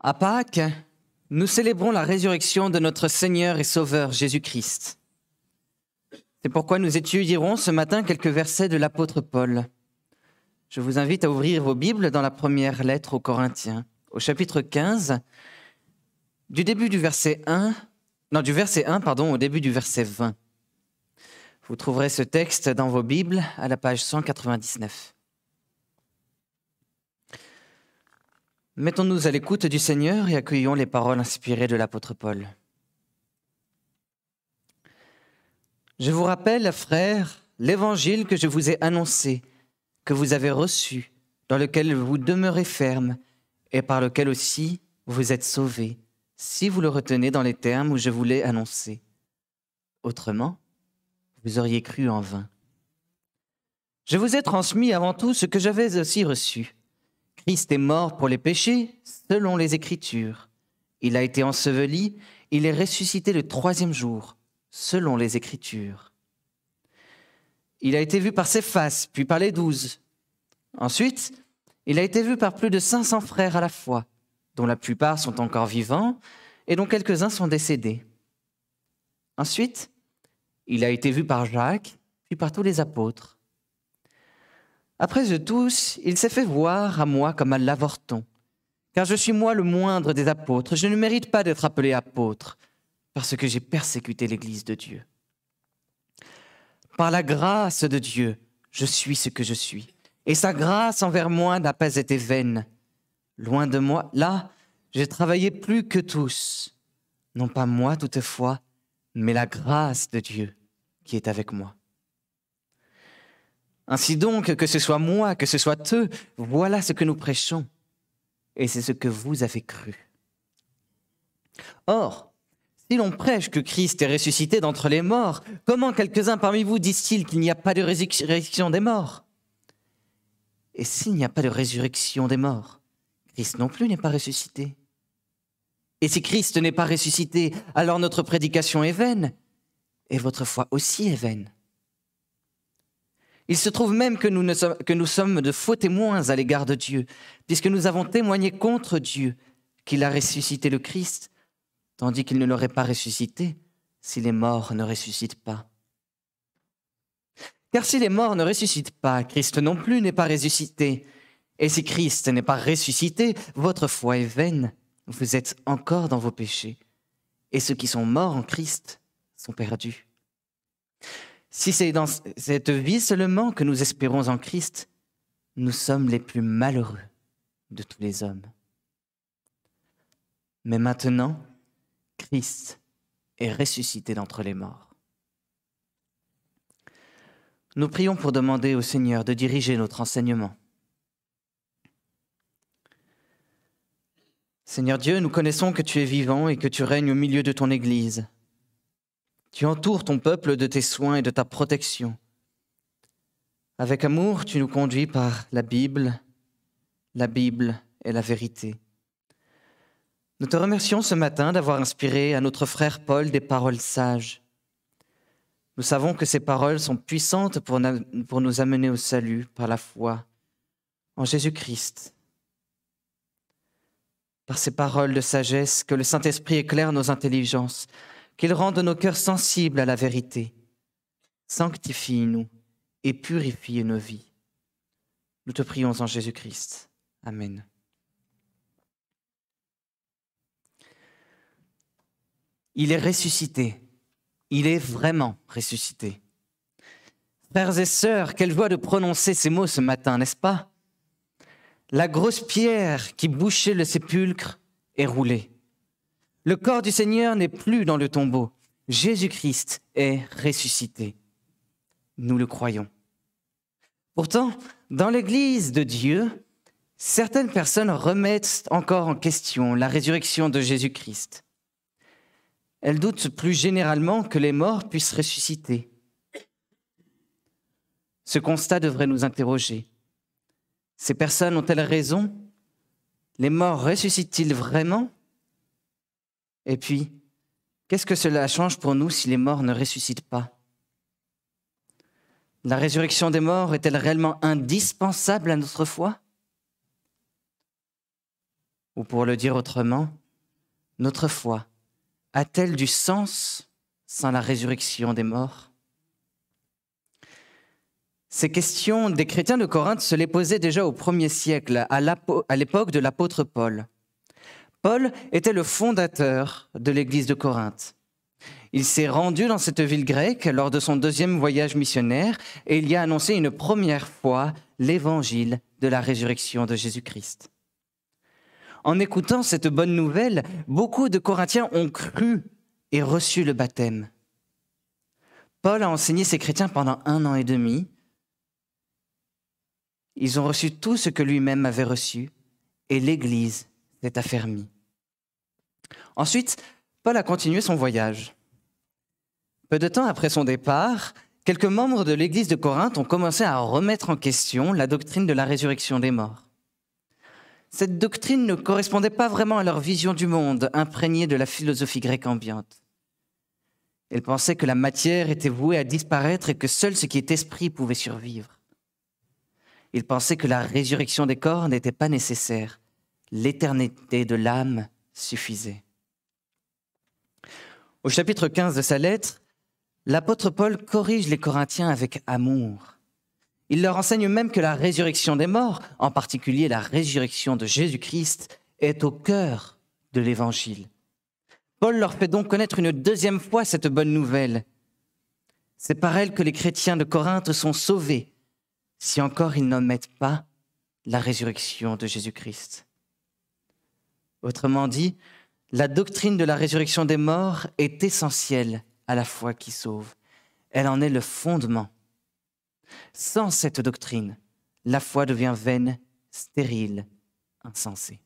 À Pâques, nous célébrons la résurrection de notre Seigneur et Sauveur Jésus-Christ. C'est pourquoi nous étudierons ce matin quelques versets de l'apôtre Paul. Je vous invite à ouvrir vos Bibles dans la première lettre aux Corinthiens, au chapitre 15, du début du verset 1, non, du verset 1, pardon, au début du verset 20. Vous trouverez ce texte dans vos Bibles à la page 199. Mettons-nous à l'écoute du Seigneur et accueillons les paroles inspirées de l'apôtre Paul. Je vous rappelle, frères, l'évangile que je vous ai annoncé, que vous avez reçu, dans lequel vous demeurez ferme, et par lequel aussi vous êtes sauvés, si vous le retenez dans les termes où je vous l'ai annoncé. Autrement, vous auriez cru en vain. Je vous ai transmis avant tout ce que j'avais aussi reçu Christ est mort pour les péchés selon les Écritures. Il a été enseveli, il est ressuscité le troisième jour selon les Écritures. Il a été vu par ses faces, puis par les douze. Ensuite, il a été vu par plus de cinq cents frères à la fois, dont la plupart sont encore vivants et dont quelques-uns sont décédés. Ensuite, il a été vu par Jacques, puis par tous les apôtres. Après eux tous, il s'est fait voir à moi comme à l'avorton, car je suis moi le moindre des apôtres. Je ne mérite pas d'être appelé apôtre, parce que j'ai persécuté l'Église de Dieu. Par la grâce de Dieu, je suis ce que je suis, et sa grâce envers moi n'a pas été vaine. Loin de moi, là, j'ai travaillé plus que tous, non pas moi toutefois, mais la grâce de Dieu qui est avec moi. Ainsi donc, que ce soit moi, que ce soit eux, voilà ce que nous prêchons. Et c'est ce que vous avez cru. Or, si l'on prêche que Christ est ressuscité d'entre les morts, comment quelques-uns parmi vous disent-ils qu'il n'y a pas de résurrection des morts? Et s'il n'y a pas de résurrection des morts, Christ non plus n'est pas ressuscité. Et si Christ n'est pas ressuscité, alors notre prédication est vaine, et votre foi aussi est vaine. Il se trouve même que nous, sommes, de faux témoins à l'égard de Dieu, puisque nous avons témoigné contre Dieu qu'il a ressuscité le Christ, tandis qu'il ne l'aurait pas ressuscité si les morts ne ressuscitent pas. Car si les morts ne ressuscitent pas, Christ non plus n'est pas ressuscité. Et si Christ n'est pas ressuscité, votre foi est vaine. Vous êtes encore dans vos péchés. Et ceux qui sont morts en Christ sont perdus. Si c'est dans cette vie seulement que nous espérons en Christ, nous sommes les plus malheureux de tous les hommes. Mais maintenant, Christ est ressuscité d'entre les morts. Nous prions pour demander au Seigneur de diriger notre enseignement. Seigneur Dieu, nous connaissons que tu es vivant et que tu règnes au milieu de ton Église. Tu entoures ton peuple de tes soins et de ta protection. Avec amour, tu nous conduis par la Bible. La Bible est la vérité. Nous te remercions ce matin d'avoir inspiré à notre frère Paul des paroles sages. Nous savons que ces paroles sont puissantes pour, nous amener au salut par la foi en Jésus-Christ. Par ces paroles de sagesse, que le Saint-Esprit éclaire nos intelligences, qu'il rende nos cœurs sensibles à la vérité. Sanctifie-nous et purifie nos vies. Nous te prions en Jésus-Christ. Amen. Il est ressuscité. Il est vraiment ressuscité. Frères et sœurs, quelle joie de prononcer ces mots ce matin, n'est-ce pas? La grosse pierre qui bouchait le sépulcre est roulée. Le corps du Seigneur n'est plus dans le tombeau. Jésus-Christ est ressuscité. Nous le croyons. Pourtant, dans l'Église de Dieu, certaines personnes remettent encore en question la résurrection de Jésus-Christ. Elles doutent plus généralement que les morts puissent ressusciter. Ce constat devrait nous interroger. Ces personnes ont-elles raison? Les morts ressuscitent-ils vraiment? Et puis, qu'est-ce que cela change pour nous si les morts ne ressuscitent pas? La résurrection des morts est-elle réellement indispensable à notre foi? Ou pour le dire autrement, notre foi a-t-elle du sens sans la résurrection des morts? Ces questions des chrétiens de Corinthe se les posaient déjà au premier siècle, à l'époque de l'apôtre Paul. Paul était le fondateur de l'église de Corinthe. Il s'est rendu dans cette ville grecque lors de son deuxième voyage missionnaire et il y a annoncé une première fois l'évangile de la résurrection de Jésus-Christ. En écoutant cette bonne nouvelle, beaucoup de Corinthiens ont cru et reçu le baptême. Paul a enseigné ses chrétiens pendant un an et demi. Ils ont reçu tout ce que lui-même avait reçu et l'Église s'est affermie. Ensuite, Paul a continué son voyage. Peu de temps après son départ, quelques membres de l'Église de Corinthe ont commencé à remettre en question la doctrine de la résurrection des morts. Cette doctrine ne correspondait pas vraiment à leur vision du monde, imprégnée de la philosophie grecque ambiante. Ils pensaient que la matière était vouée à disparaître et que seul ce qui est esprit pouvait survivre. Ils pensaient que la résurrection des corps n'était pas nécessaire. L'éternité de l'âme suffisait. Au chapitre 15 de sa lettre, l'apôtre Paul corrige les Corinthiens avec amour. Il leur enseigne même que la résurrection des morts, en particulier la résurrection de Jésus-Christ, est au cœur de l'Évangile. Paul leur fait donc connaître une deuxième fois cette bonne nouvelle. C'est par elle que les chrétiens de Corinthe sont sauvés, si encore ils n'omettent pas la résurrection de Jésus-Christ. Autrement dit, la doctrine de la résurrection des morts est essentielle à la foi qui sauve. Elle en est le fondement. Sans cette doctrine, la foi devient vaine, stérile, insensée.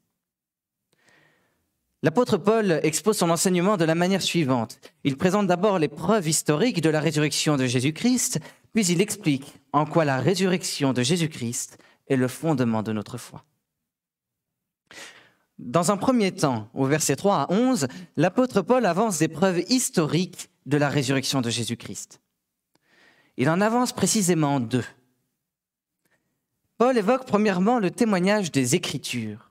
L'apôtre Paul expose son enseignement de la manière suivante. Il présente d'abord les preuves historiques de la résurrection de Jésus-Christ, puis il explique en quoi la résurrection de Jésus-Christ est le fondement de notre foi. Dans un premier temps, au verset 3 à 11, l'apôtre Paul avance des preuves historiques de la résurrection de Jésus-Christ. Il en avance précisément deux. Paul évoque premièrement le témoignage des Écritures.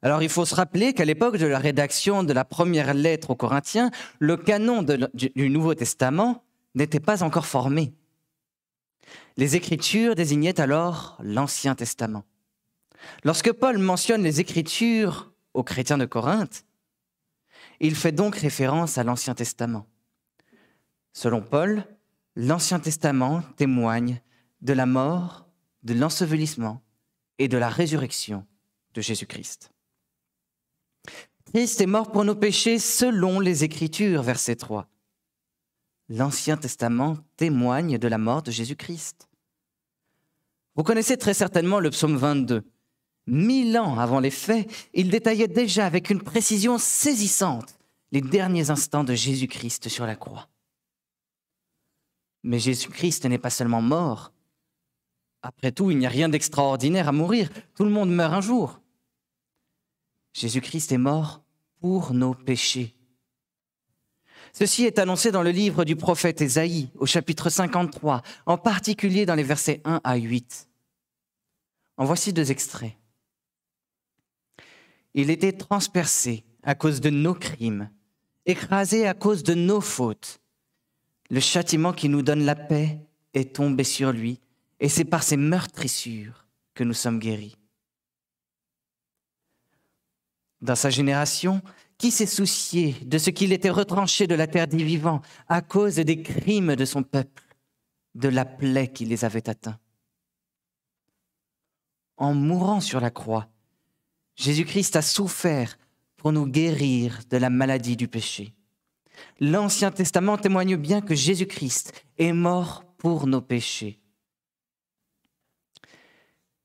Alors il faut se rappeler qu'à l'époque de la rédaction de la première lettre aux Corinthiens, le canon du Nouveau Testament n'était pas encore formé. Les Écritures désignaient alors l'Ancien Testament. Lorsque Paul mentionne les Écritures aux chrétiens de Corinthe, il fait donc référence à l'Ancien Testament. Selon Paul, l'Ancien Testament témoigne de la mort, de l'ensevelissement et de la résurrection de Jésus-Christ. Christ est mort pour nos péchés selon les Écritures, verset 3. L'Ancien Testament témoigne de la mort de Jésus-Christ. Vous connaissez très certainement le psaume 22. Mille ans avant les faits, il détaillait déjà avec une précision saisissante les derniers instants de Jésus-Christ sur la croix. Mais Jésus-Christ n'est pas seulement mort. Après tout, il n'y a rien d'extraordinaire à mourir. Tout le monde meurt un jour. Jésus-Christ est mort pour nos péchés. Ceci est annoncé dans le livre du prophète Ésaïe, au chapitre 53, en particulier dans les versets 1 à 8. En voici deux extraits. Il était transpercé à cause de nos crimes, écrasé à cause de nos fautes. Le châtiment qui nous donne la paix est tombé sur lui, et c'est par ses meurtrissures que nous sommes guéris. Dans sa génération, qui s'est soucié de ce qu'il était retranché de la terre des vivants à cause des crimes de son peuple, de la plaie qui les avait atteints? En mourant sur la croix, Jésus-Christ a souffert pour nous guérir de la maladie du péché. L'Ancien Testament témoigne bien que Jésus-Christ est mort pour nos péchés.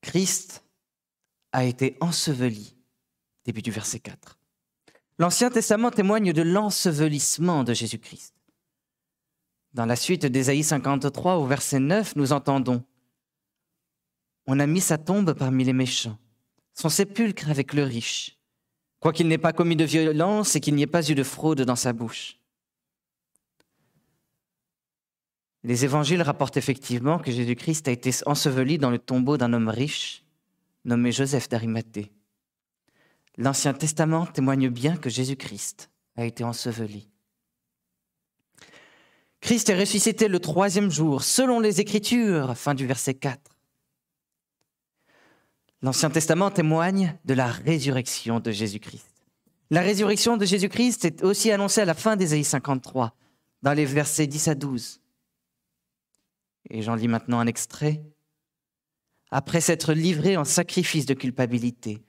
Christ a été enseveli, début du verset 4. L'Ancien Testament témoigne de l'ensevelissement de Jésus-Christ. Dans la suite d'Ésaïe 53 au verset 9, nous entendons On a mis sa tombe parmi les méchants, son sépulcre avec le riche, quoiqu'il n'ait pas commis de violence et qu'il n'y ait pas eu de fraude dans sa bouche. Les évangiles rapportent effectivement que Jésus-Christ a été enseveli dans le tombeau d'un homme riche nommé Joseph d'Arimathée. l'Ancien Testament témoigne bien que Jésus-Christ a été enseveli. Christ est ressuscité le troisième jour, selon les Écritures, fin du verset 4. L'Ancien Testament témoigne de la résurrection de Jésus-Christ. La résurrection de Jésus-Christ est aussi annoncée à la fin d'Ésaïe 53, dans les versets 10 à 12. Et j'en lis maintenant un extrait. Après s'être livré en sacrifice de culpabilité,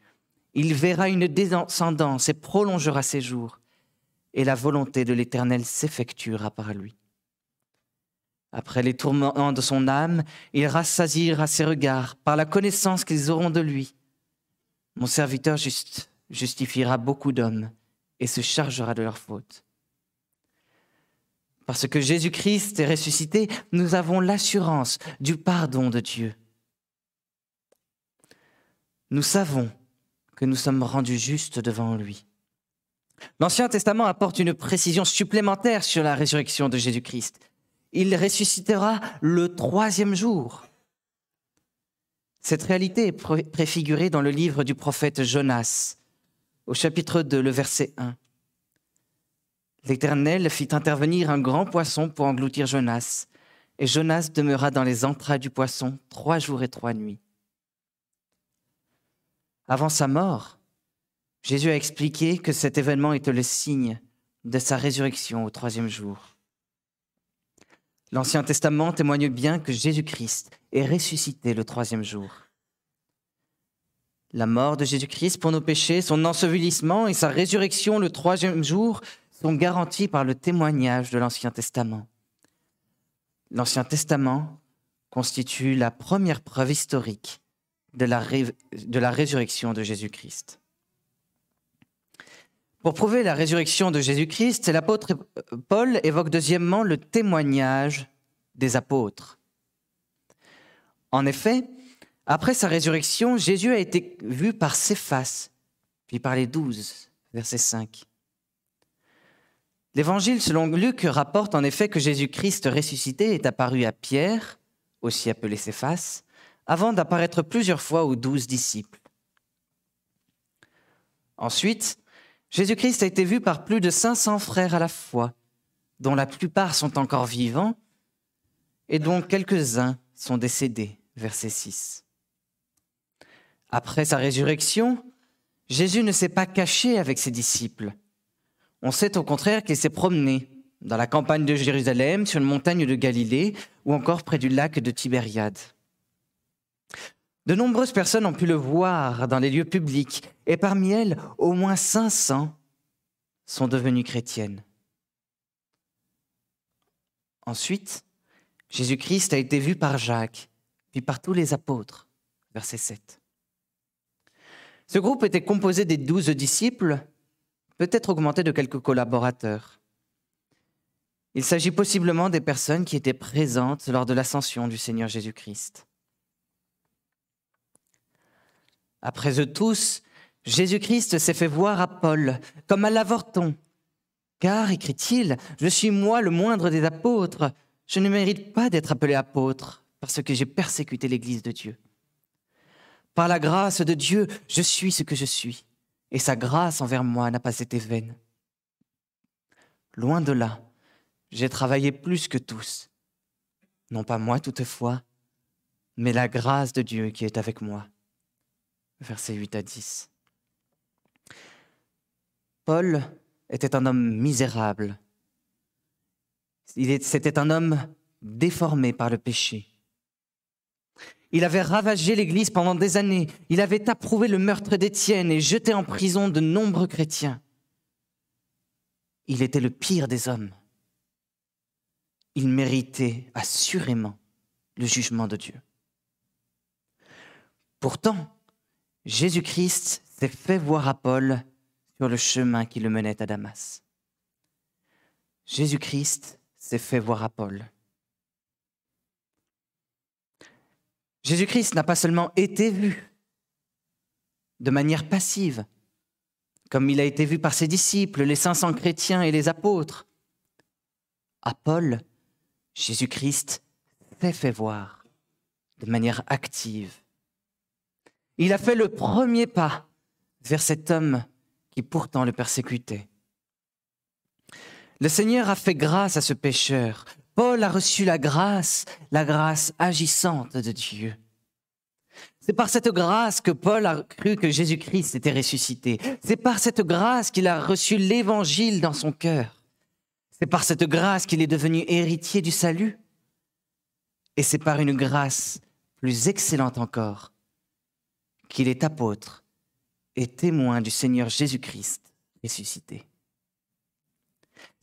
il verra une descendance et prolongera ses jours, et la volonté de l'Éternel s'effectuera par lui. Après les tourments de son âme, il rassasiera ses regards par la connaissance qu'ils auront de lui. Mon serviteur juste justifiera beaucoup d'hommes et se chargera de leurs fautes. Parce que Jésus-Christ est ressuscité, nous avons l'assurance du pardon de Dieu. Nous savons que nous sommes rendus justes devant lui. L'Ancien Testament apporte une précision supplémentaire sur la résurrection de Jésus-Christ. Il ressuscitera le troisième jour. Cette réalité est préfigurée dans le livre du prophète Jonas, au chapitre 2, le verset 1. L'Éternel fit intervenir un grand poisson pour engloutir Jonas, et Jonas demeura dans les entrailles du poisson trois jours et trois nuits. Avant sa mort, Jésus a expliqué que cet événement était le signe de sa résurrection au troisième jour. L'Ancien Testament témoigne bien que Jésus-Christ est ressuscité le troisième jour. La mort de Jésus-Christ pour nos péchés, son ensevelissement et sa résurrection le troisième jour sont garantis par le témoignage de l'Ancien Testament. L'Ancien Testament constitue la première preuve historique de la, de la résurrection de Jésus-Christ. Pour prouver la résurrection de Jésus-Christ, l'apôtre Paul évoque deuxièmement le témoignage des apôtres. En effet, après sa résurrection, Jésus a été vu par Céphas, puis par les douze, verset 5. L'évangile selon Luc rapporte en effet que Jésus-Christ ressuscité est apparu à Pierre, aussi appelé Céphas, avant d'apparaître plusieurs fois aux douze disciples. Ensuite, Jésus-Christ a été vu par plus de 500 frères à la fois, dont la plupart sont encore vivants et dont quelques-uns sont décédés. Verset 6. Après sa résurrection, Jésus ne s'est pas caché avec ses disciples on sait au contraire qu'il s'est promené dans la campagne de Jérusalem, sur une montagne de Galilée ou encore près du lac de Tibériade. De nombreuses personnes ont pu le voir dans les lieux publics et parmi elles, au moins 500 sont devenues chrétiennes. Ensuite, Jésus-Christ a été vu par Jacques, puis par tous les apôtres. Verset 7. Ce groupe était composé des douze disciples peut-être augmenté de quelques collaborateurs. Il s'agit possiblement des personnes qui étaient présentes lors de l'ascension du Seigneur Jésus-Christ. Après eux tous, Jésus-Christ s'est fait voir à Paul, comme à l'avorton. Car, écrit-il, je suis moi le moindre des apôtres. Je ne mérite pas d'être appelé apôtre, parce que j'ai persécuté l'Église de Dieu. Par la grâce de Dieu, je suis ce que je suis et sa grâce envers moi n'a pas été vaine. Loin de là, j'ai travaillé plus que tous, non pas moi toutefois, mais la grâce de Dieu qui est avec moi. Versets 8 à 10. Paul était un homme misérable. C'était un homme déformé par le péché. Il avait ravagé l'Église pendant des années. Il avait approuvé le meurtre d'Étienne et jeté en prison de nombreux chrétiens. Il était le pire des hommes. Il méritait assurément le jugement de Dieu. Pourtant, Jésus-Christ s'est fait voir à Paul sur le chemin qui le menait à Damas. Jésus-Christ s'est fait voir à Paul. Jésus-Christ n'a pas seulement été vu de manière passive, comme il a été vu par ses disciples, les 500 chrétiens et les apôtres. À Paul, Jésus-Christ s'est fait voir de manière active. Il a fait le premier pas vers cet homme qui pourtant le persécutait. Le Seigneur a fait grâce à ce pécheur. Paul a reçu la grâce, la grâce agissante de Dieu. C'est par cette grâce que Paul a cru que Jésus-Christ était ressuscité. C'est par cette grâce qu'il a reçu l'évangile dans son cœur. C'est par cette grâce qu'il est devenu héritier du salut. Et c'est par une grâce plus excellente encore qu'il est apôtre et témoin du Seigneur Jésus-Christ ressuscité.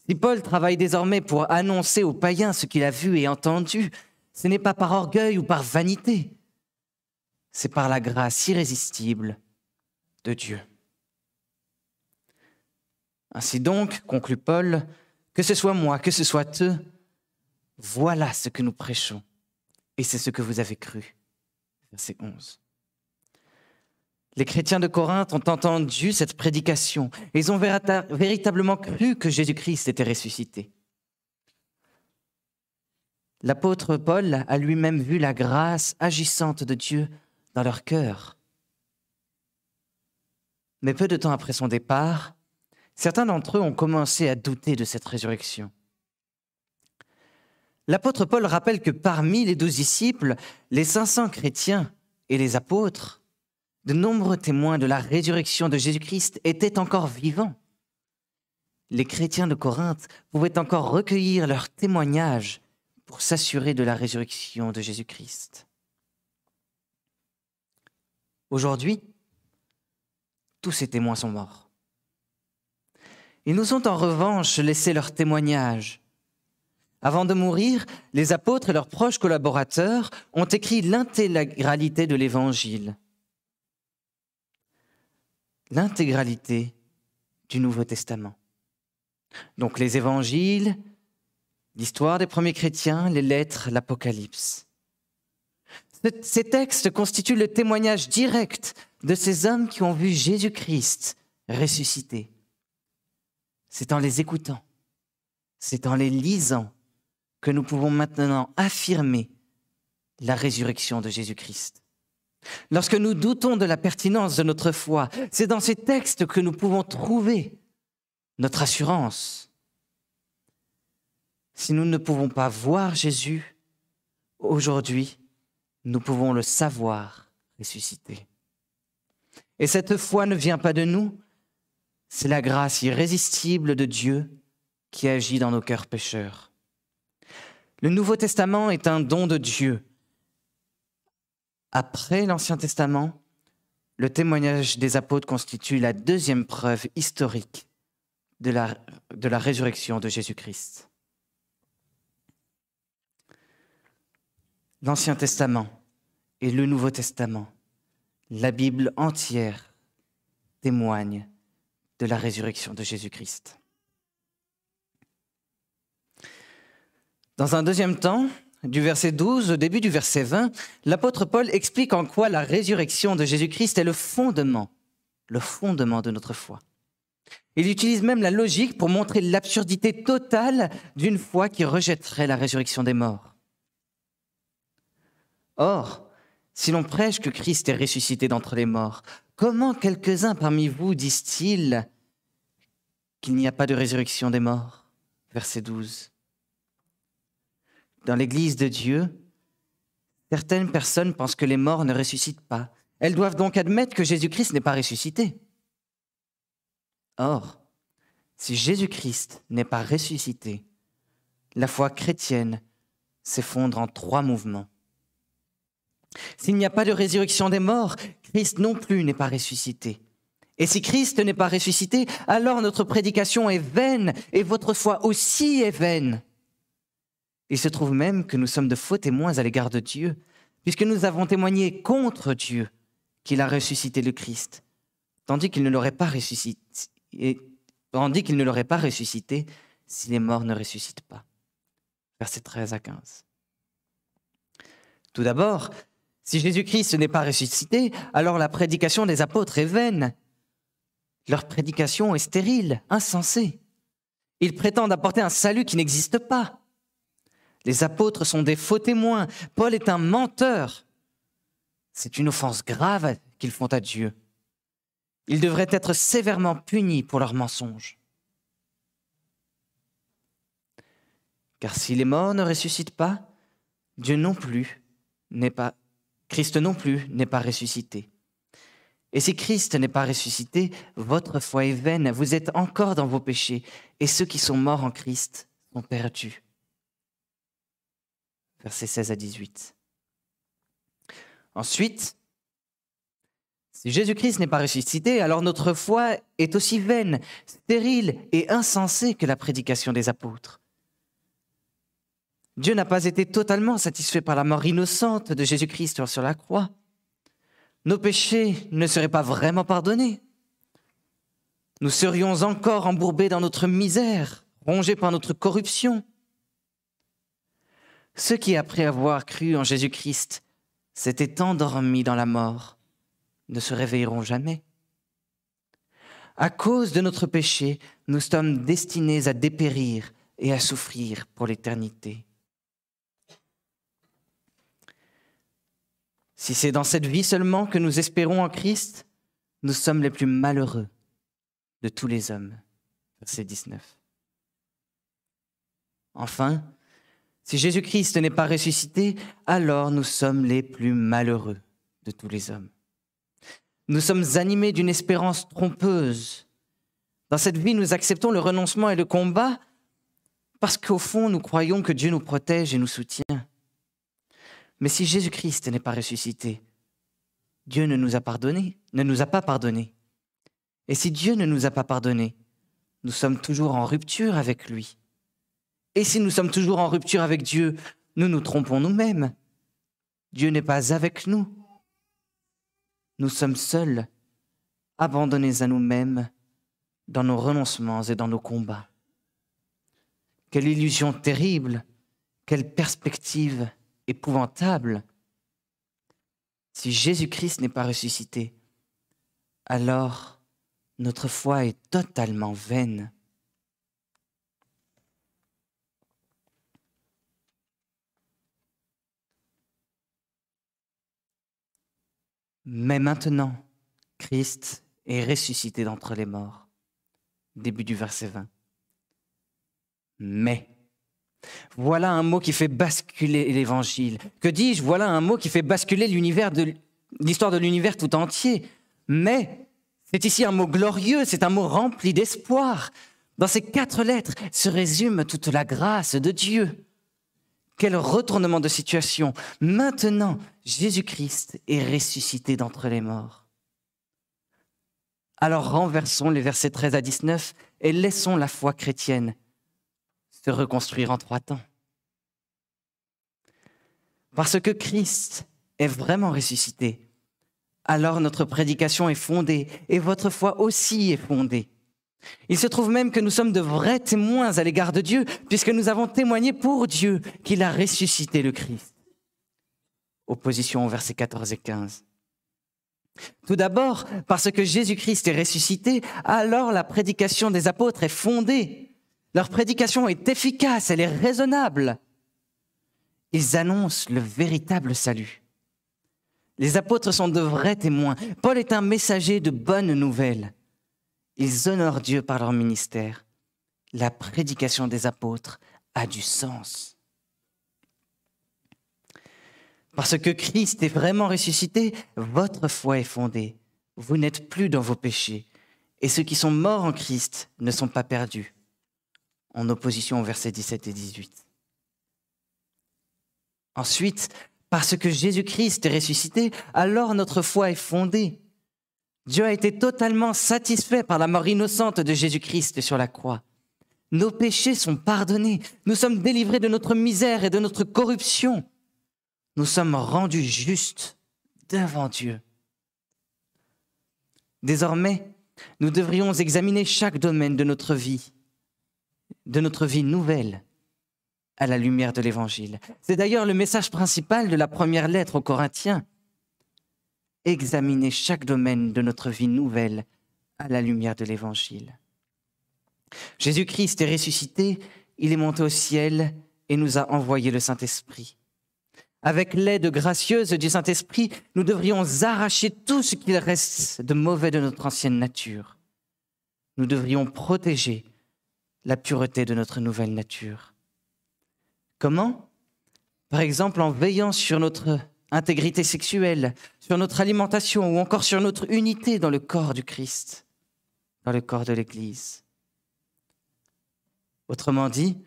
Si Paul travaille désormais pour annoncer aux païens ce qu'il a vu et entendu, ce n'est pas par orgueil ou par vanité, c'est par la grâce irrésistible de Dieu. Ainsi donc, conclut Paul, que ce soit moi, que ce soit eux, voilà ce que nous prêchons, et c'est ce que vous avez cru. Verset 11. Les chrétiens de Corinthe ont entendu cette prédication, et ils ont véritablement cru que Jésus-Christ était ressuscité. L'apôtre Paul a lui-même vu la grâce agissante de Dieu dans leur cœur. Mais peu de temps après son départ, certains d'entre eux ont commencé à douter de cette résurrection. L'apôtre Paul rappelle que parmi les douze disciples, les 500 chrétiens et les apôtres, de nombreux témoins de la résurrection de Jésus-Christ étaient encore vivants. Les chrétiens de Corinthe pouvaient encore recueillir leurs témoignages pour s'assurer de la résurrection de Jésus-Christ. Aujourd'hui, tous ces témoins sont morts. Ils nous ont en revanche laissé leur témoignage. Avant de mourir, les apôtres et leurs proches collaborateurs ont écrit l'intégralité de l'Évangile. L'intégralité du Nouveau Testament. Donc les évangiles, l'histoire des premiers chrétiens, les lettres, l'Apocalypse. Ces textes constituent le témoignage direct de ces hommes qui ont vu Jésus-Christ ressuscité. C'est en les écoutant, c'est en les lisant que nous pouvons maintenant affirmer la résurrection de Jésus-Christ. Lorsque nous doutons de la pertinence de notre foi, c'est dans ces textes que nous pouvons trouver notre assurance. Si nous ne pouvons pas voir Jésus aujourd'hui, nous pouvons le savoir ressuscité. Et cette foi ne vient pas de nous, c'est la grâce irrésistible de Dieu qui agit dans nos cœurs pécheurs. Le Nouveau Testament est un don de Dieu. Après l'Ancien Testament, le témoignage des apôtres constitue la deuxième preuve historique de la, résurrection de Jésus-Christ. l'Ancien Testament et le Nouveau Testament, la Bible entière témoigne de la résurrection de Jésus-Christ. Dans un deuxième temps, du verset 12 au début du verset 20, l'apôtre Paul explique en quoi la résurrection de Jésus-Christ est le fondement, le fondement de notre foi. Il utilise même la logique pour montrer l'absurdité totale d'une foi qui rejetterait la résurrection des morts. Or, si l'on prêche que Christ est ressuscité d'entre les morts, comment quelques-uns parmi vous disent-ils qu'il n'y a pas de résurrection des morts? Verset 12. Dans l'Église de Dieu, certaines personnes pensent que les morts ne ressuscitent pas. Elles doivent donc admettre que Jésus-Christ n'est pas ressuscité. Or, si Jésus-Christ n'est pas ressuscité, la foi chrétienne s'effondre en trois mouvements. S'il n'y a pas de résurrection des morts, Christ non plus n'est pas ressuscité. Et si Christ n'est pas ressuscité, alors notre prédication est vaine et votre foi aussi est vaine. Il se trouve même que nous sommes de faux témoins à l'égard de Dieu, puisque nous avons témoigné contre Dieu qu'il a ressuscité le Christ, tandis qu'il ne l'aurait pas ressuscité, si les morts ne ressuscitent pas. Versets 13 à 15. Tout d'abord, si Jésus-Christ n'est pas ressuscité, alors la prédication des apôtres est vaine. Leur prédication est stérile, insensée. Ils prétendent apporter un salut qui n'existe pas. Les apôtres sont des faux témoins. Paul est un menteur. C'est une offense grave qu'ils font à Dieu. Ils devraient être sévèrement punis pour leurs mensonges. Car si les morts ne ressuscitent pas, Dieu non plus n'est pas, Christ non plus n'est pas ressuscité. Et si Christ n'est pas ressuscité, votre foi est vaine, vous êtes encore dans vos péchés, et ceux qui sont morts en Christ sont perdus. Versets 16 à 18. Ensuite, si Jésus-Christ n'est pas ressuscité, alors notre foi est aussi vaine, stérile et insensée que la prédication des apôtres. Dieu n'a pas été totalement satisfait par la mort innocente de Jésus-Christ sur la croix. Nos péchés ne seraient pas vraiment pardonnés. Nous serions encore embourbés dans notre misère, rongés par notre corruption. Ceux qui, après avoir cru en Jésus-Christ, s'étaient endormis dans la mort, ne se réveilleront jamais. À cause de notre péché, nous sommes destinés à dépérir et à souffrir pour l'éternité. Si c'est dans cette vie seulement que nous espérons en Christ, nous sommes les plus malheureux de tous les hommes. Verset 19. Enfin, si Jésus-Christ n'est pas ressuscité, alors nous sommes les plus malheureux de tous les hommes. Nous sommes animés d'une espérance trompeuse. Dans cette vie, nous acceptons le renoncement et le combat parce qu'au fond, nous croyons que Dieu nous protège et nous soutient. Mais si Jésus-Christ n'est pas ressuscité, Dieu ne nous a pardonné, ne nous a pas pardonné. Et si Dieu ne nous a pas pardonné, nous sommes toujours en rupture avec lui. Et si nous sommes toujours en rupture avec Dieu, nous nous trompons nous-mêmes. Dieu n'est pas avec nous. Nous sommes seuls, abandonnés à nous-mêmes dans nos renoncements et dans nos combats. Quelle illusion terrible, quelle perspective épouvantable. Si Jésus-Christ n'est pas ressuscité, alors notre foi est totalement vaine. Mais maintenant, Christ est ressuscité d'entre les morts. Début du verset 20. Mais voilà un mot qui fait basculer l'évangile. Que dis-je? Voilà un mot qui fait basculer l'histoire de l'univers tout entier. Mais c'est ici un mot glorieux, c'est un mot rempli d'espoir. Dans ces quatre lettres se résume toute la grâce de Dieu. Quel retournement de situation. Maintenant, Jésus-Christ est ressuscité d'entre les morts. Alors renversons les versets 13 à 19 et laissons la foi chrétienne se reconstruire en trois temps. Parce que Christ est vraiment ressuscité, alors notre prédication est fondée et votre foi aussi est fondée. Il se trouve même que nous sommes de vrais témoins à l'égard de Dieu, puisque nous avons témoigné pour Dieu qu'il a ressuscité le Christ. Opposition aux versets 14 et 15. Tout d'abord, parce que Jésus-Christ est ressuscité, alors la prédication des apôtres est fondée. Leur prédication est efficace, elle est raisonnable. Ils annoncent le véritable salut. Les apôtres sont de vrais témoins. Paul est un messager de bonnes nouvelles. Ils honorent Dieu par leur ministère. La prédication des apôtres a du sens. Parce que Christ est vraiment ressuscité, votre foi est fondée. Vous n'êtes plus dans vos péchés. Et ceux qui sont morts en Christ ne sont pas perdus en opposition aux versets 17 et 18. Ensuite, parce que Jésus-Christ est ressuscité, alors notre foi est fondée. Dieu a été totalement satisfait par la mort innocente de Jésus-Christ sur la croix. Nos péchés sont pardonnés. Nous sommes délivrés de notre misère et de notre corruption. Nous sommes rendus justes devant Dieu. Désormais, nous devrions examiner chaque domaine de notre vie de notre vie nouvelle à la lumière de l'Évangile. C'est d'ailleurs le message principal de la première lettre aux Corinthiens. Examiner chaque domaine de notre vie nouvelle à la lumière de l'Évangile. Jésus-Christ est ressuscité, il est monté au ciel et nous a envoyé le Saint-Esprit. Avec l'aide gracieuse du Saint-Esprit, nous devrions arracher tout ce qu'il reste de mauvais de notre ancienne nature. Nous devrions protéger la pureté de notre nouvelle nature. Comment? Par exemple en veillant sur notre intégrité sexuelle, sur notre alimentation ou encore sur notre unité dans le corps du Christ, dans le corps de l'Église. Autrement dit,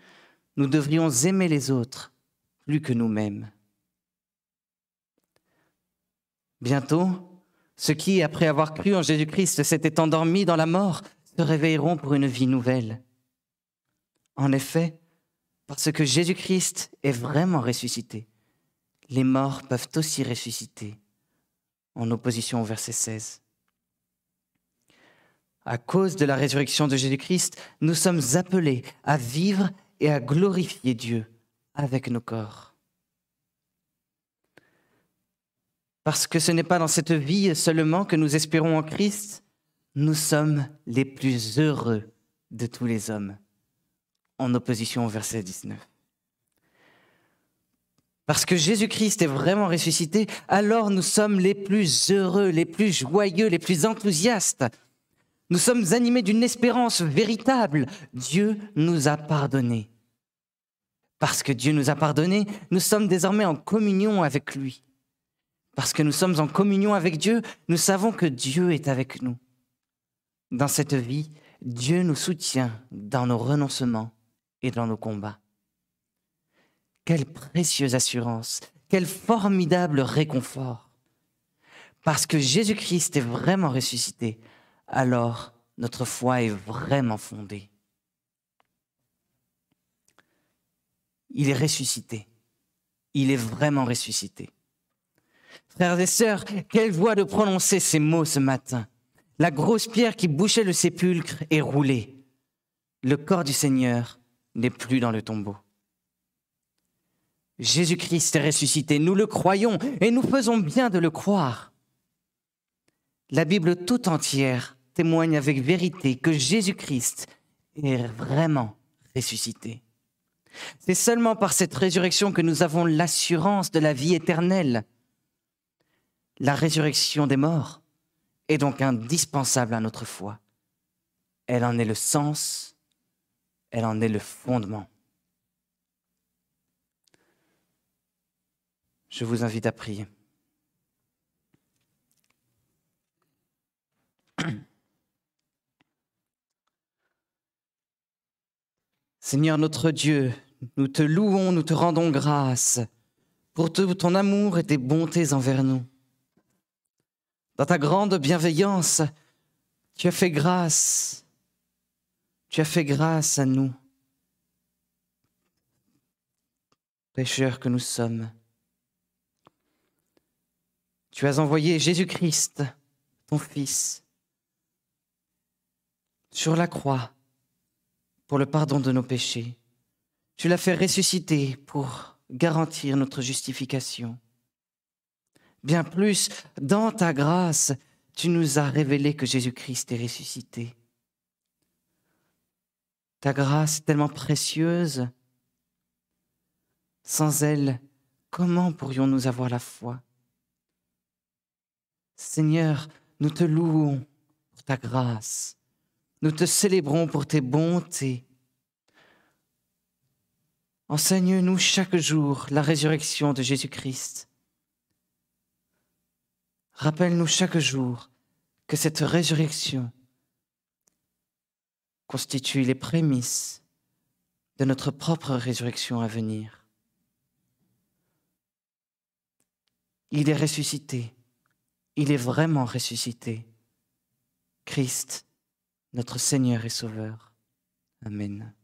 nous devrions aimer les autres plus que nous-mêmes. Bientôt, ceux qui, après avoir cru en Jésus-Christ, s'étaient endormis dans la mort, se réveilleront pour une vie nouvelle. En effet, parce que Jésus-Christ est vraiment ressuscité, les morts peuvent aussi ressusciter, en opposition au verset 16. À cause de la résurrection de Jésus-Christ, nous sommes appelés à vivre et à glorifier Dieu avec nos corps. Parce que ce n'est pas dans cette vie seulement que nous espérons en Christ, nous sommes les plus heureux de tous les hommes, en opposition au verset 19. Parce que Jésus-Christ est vraiment ressuscité, alors nous sommes les plus heureux, les plus joyeux, les plus enthousiastes. Nous sommes animés d'une espérance véritable. Dieu nous a pardonnés. Parce que Dieu nous a pardonnés, nous sommes désormais en communion avec lui. Parce que nous sommes en communion avec Dieu, nous savons que Dieu est avec nous. Dans cette vie, Dieu nous soutient dans nos renoncements et dans nos combats. Quelle précieuse assurance, quel formidable réconfort. Parce que Jésus-Christ est vraiment ressuscité, alors notre foi est vraiment fondée. Il est ressuscité. Il est vraiment ressuscité. Frères et sœurs, quelle voix de prononcer ces mots ce matin. La grosse pierre qui bouchait le sépulcre est roulée. Le corps du Seigneur n'est plus dans le tombeau. Jésus-Christ est ressuscité, nous le croyons et nous faisons bien de le croire. La Bible tout entière témoigne avec vérité que Jésus-Christ est vraiment ressuscité. C'est seulement par cette résurrection que nous avons l'assurance de la vie éternelle. La résurrection des morts est donc indispensable à notre foi. Elle en est le sens, elle en est le fondement. Je vous invite à prier. Seigneur notre Dieu, nous te louons, nous te rendons grâce pour tout ton amour et tes bontés envers nous. Dans ta grande bienveillance, tu as fait grâce, tu as fait grâce à nous, pécheurs que nous sommes. Tu as envoyé Jésus-Christ, ton Fils, sur la croix pour le pardon de nos péchés. Tu l'as fait ressusciter pour garantir notre justification. Bien plus, dans ta grâce, tu nous as révélé que Jésus-Christ est ressuscité. Ta grâce tellement précieuse, sans elle, comment pourrions-nous avoir la foi? Seigneur, nous te louons pour ta grâce. Nous te célébrons pour tes bontés. Enseigne-nous chaque jour la résurrection de Jésus-Christ. Rappelle-nous chaque jour que cette résurrection constitue les prémices de notre propre résurrection à venir. Il est ressuscité il est vraiment ressuscité. Christ, notre Seigneur et Sauveur. Amen.